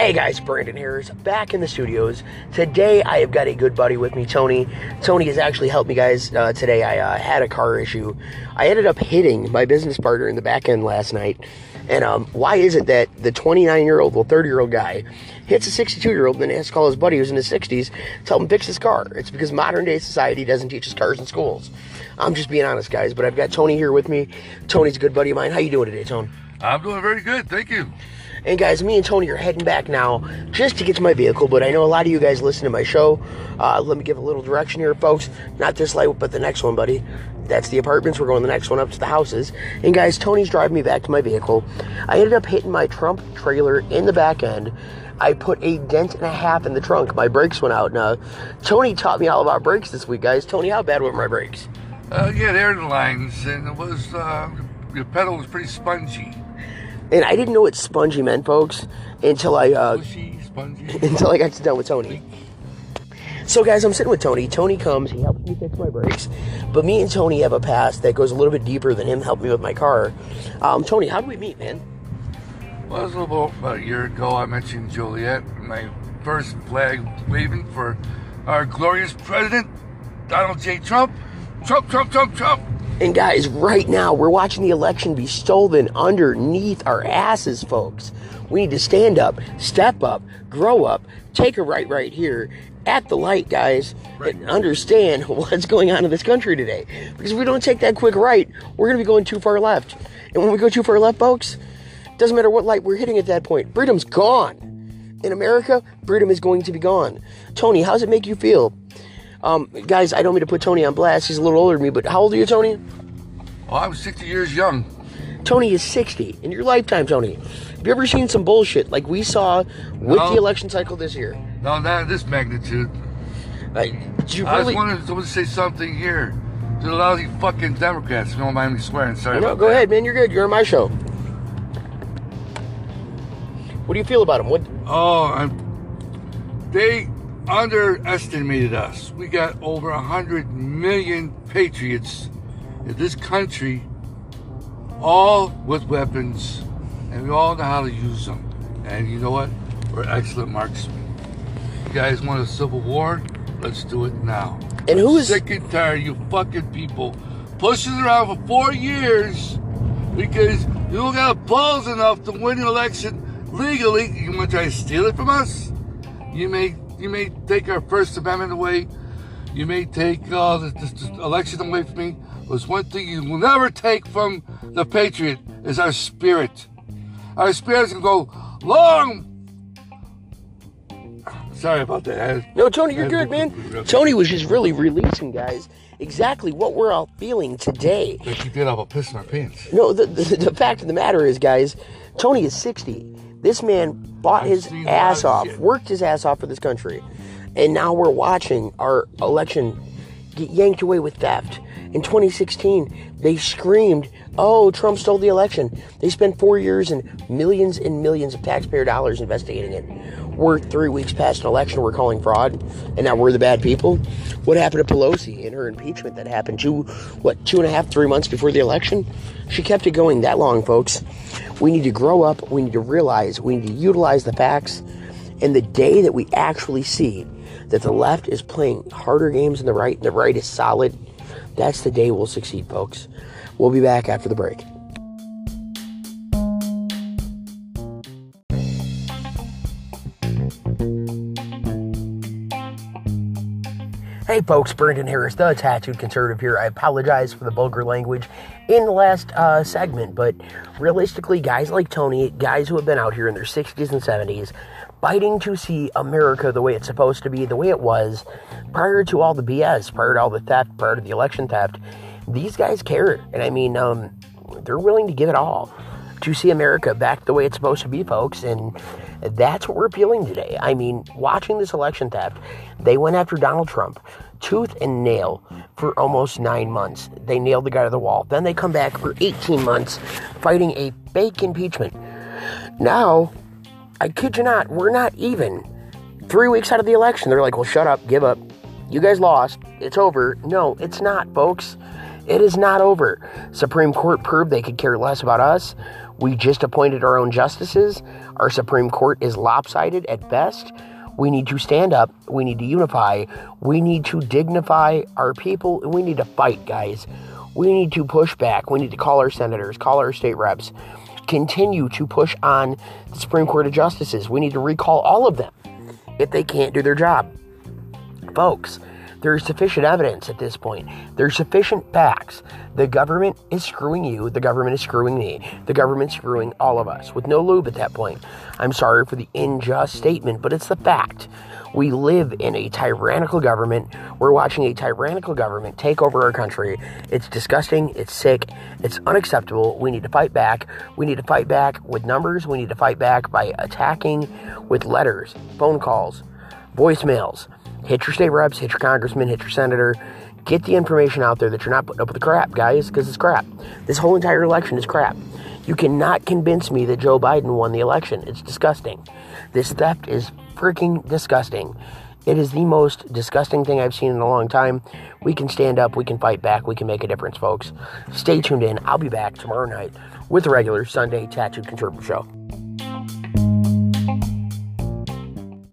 Hey guys, Brandon Harris back in the studios. Today I have got a good buddy with me, Tony. Tony has actually helped me, guys. Uh, today I uh, had a car issue. I ended up hitting my business partner in the back end last night. And um, why is it that the 29 year old, well, 30 year old guy hits a 62 year old and then has to call his buddy who's in his 60s to help him fix his car? It's because modern day society doesn't teach us cars in schools. I'm just being honest, guys. But I've got Tony here with me. Tony's a good buddy of mine. How you doing today, Tony? I'm doing very good, thank you. And guys, me and Tony are heading back now just to get to my vehicle. But I know a lot of you guys listen to my show. Uh, let me give a little direction here, folks. Not this light, but the next one, buddy. That's the apartments. We're going the next one up to the houses. And guys, Tony's driving me back to my vehicle. I ended up hitting my Trump trailer in the back end. I put a dent and a half in the trunk. My brakes went out. Now, Tony taught me all about brakes this week, guys. Tony, how bad were my brakes? Uh, yeah, there are the lines, and it was uh, the pedal was pretty spongy. And I didn't know what spongy meant, folks, until I uh, until I got to done with Tony. So, guys, I'm sitting with Tony. Tony comes, he helps me fix my brakes. But me and Tony have a past that goes a little bit deeper than him helping me with my car. Um, Tony, how did we meet, man? Well, it was a little about a year ago. I mentioned Joliet, my first flag waving for our glorious president, Donald J. Trump. Trump, Trump, Trump, Trump. And, guys, right now, we're watching the election be stolen underneath our asses, folks. We need to stand up, step up, grow up, take a right right here at the light, guys, Right. and understand what's going on in this country today. Because if we don't take that quick right, we're going to be going too far left. And when we go too far left, folks, doesn't matter what light we're hitting at that point, freedom's gone. In America, freedom is going to be gone. Tony, how does it make you feel? Um, guys, I don't mean to put Tony on blast. He's a little older than me, but how old are you, Tony? Well, I'm 60 years young. Tony is 60 in your lifetime, Tony. Have you ever seen some bullshit like we saw with No. the election cycle this year? No, not this magnitude. Like, did you I just wanted to say something here to the lousy fucking Democrats. If you don't mind me swearing, sorry. no, go that. ahead, man. You're good. You're on my show. What do you feel about him? What? Oh, I'm, they underestimated us. We got over a hundred million patriots in this country, all with weapons, and we all know how to use them. And you know what? We're excellent marksmen. You guys want a civil war? Let's do it now. And who is- sick and tired of you fucking people pushing around for four years because you don't got balls enough to win an election legally. You want to try to steal it from us? You may you may take our First Amendment away. You may take uh, the, the, the election away from me. There's one thing you will never take from the patriot is our spirit. Our spirit's gonna go long. Sorry about that. No, Tony, you're good, man. Tony was just really releasing, guys, exactly what we're all feeling today. If you did, I'll piss my pants. No, the, the, the fact of the matter is, guys, Tony is 60. This man bought his ass off, shit. worked his ass off for this country. And now we're watching our election get yanked away with theft. In 2016, they screamed, oh, Trump stole the election. They spent four years and millions and millions of taxpayer dollars investigating it. We're three weeks past an election we're calling fraud, and now we're the bad people. What happened to Pelosi and her impeachment that happened two, what, two and a half, three months before the election? She kept it going that long, folks. We need to grow up. We need to realize. We need to utilize the facts. And the day that we actually see that the left is playing harder games than the right, and the right is solid, that's the day we'll succeed, folks. We'll be back after the break. Hey folks, Brandon Harris, the tattooed conservative here. I apologize for the vulgar language in the last uh, segment, but realistically, guys like Tony, guys who have been out here in their 60s and 70s, fighting to see America the way it's supposed to be, the way it was prior to all the BS, prior to all the theft, prior to the election theft, these guys care. And I mean, um, they're willing to give it all to see America back the way it's supposed to be, folks. And that's what we're feeling today. I mean, watching this election theft, they went after Donald Trump tooth and nail for almost nine months. They nailed the guy to the wall. Then they come back for 18 months fighting a fake impeachment. Now, I kid you not, we're not even three weeks out of the election. They're like, well, shut up, give up. You guys lost. It's over. No, it's not, folks. It is not over. Supreme Court proved they could care less about us. We just appointed our own justices. Our Supreme Court is lopsided at best. We need to stand up. We need to unify. We need to dignify our people. And we need to fight, guys. We need to push back. We need to call our senators, call our state reps, continue to push on the Supreme Court of Justices. We need to recall all of them if they can't do their job. Folks, there's sufficient evidence at this point. There's sufficient facts. The government is screwing you. The government is screwing me. The government's screwing all of us with no lube at that point. I'm sorry for the unjust statement, but it's the fact. We live in a tyrannical government. We're watching a tyrannical government take over our country. It's disgusting. It's sick. It's unacceptable. We need to fight back. We need to fight back with numbers. We need to fight back by attacking with letters, phone calls, voicemails. Hit your state reps, hit your congressman, hit your senator. Get the information out there that you're not putting up with the crap, guys, because it's crap. This whole entire election is crap. You cannot convince me that Joe Biden won the election. It's disgusting. This theft is freaking disgusting. It is the most disgusting thing I've seen in a long time. We can stand up, we can fight back, we can make a difference, folks. Stay tuned in. I'll be back tomorrow night with the regular Sunday Tattooed Conservative Show.